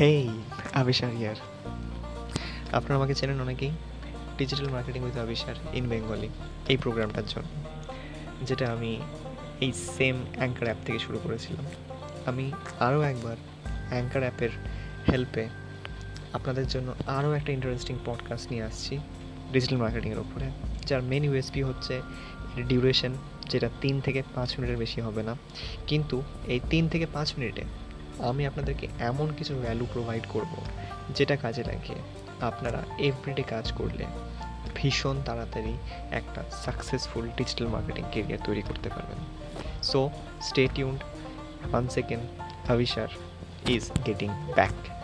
হেই আবিশার ইয়ার আপনারা আমাকে চেনেন অনেকেই। Digital marketing with Abishar in Bengali এই প্রোগ্রামটার জন্য। যেটা আমি এই সেম অ্যাঙ্কার অ্যাপ থেকে শুরু করেছিলাম। আমি আরও একবার অ্যাঙ্কার অ্যাপের হেল্পে আপনাদের জন্য আরও একটা ইন্টারেস্টিং পডকাস্ট নিয়ে আসছি ডিজিটাল মার্কেটিংয়ের ওপরে যার মেন ইউএসপি হচ্ছে ডিউরেশন যেটা তিন থেকে পাঁচ মিনিটের বেশি হবে না। কিন্তু এই তিন থেকে পাঁচ মিনিটে আমি আপনাদেরকে এমন কিছু ভ্যালু প্রোভাইড করব যেটা কাজে লাগে। আপনারা এভরিডে কাজ করলে ভীষণ তাড়াতাড়ি একটা সাকসেসফুল ডিজিটাল মার্কেটিং কেরিয়ার তৈরি করতে পারবেন। So stay tuned one second Habishar is getting back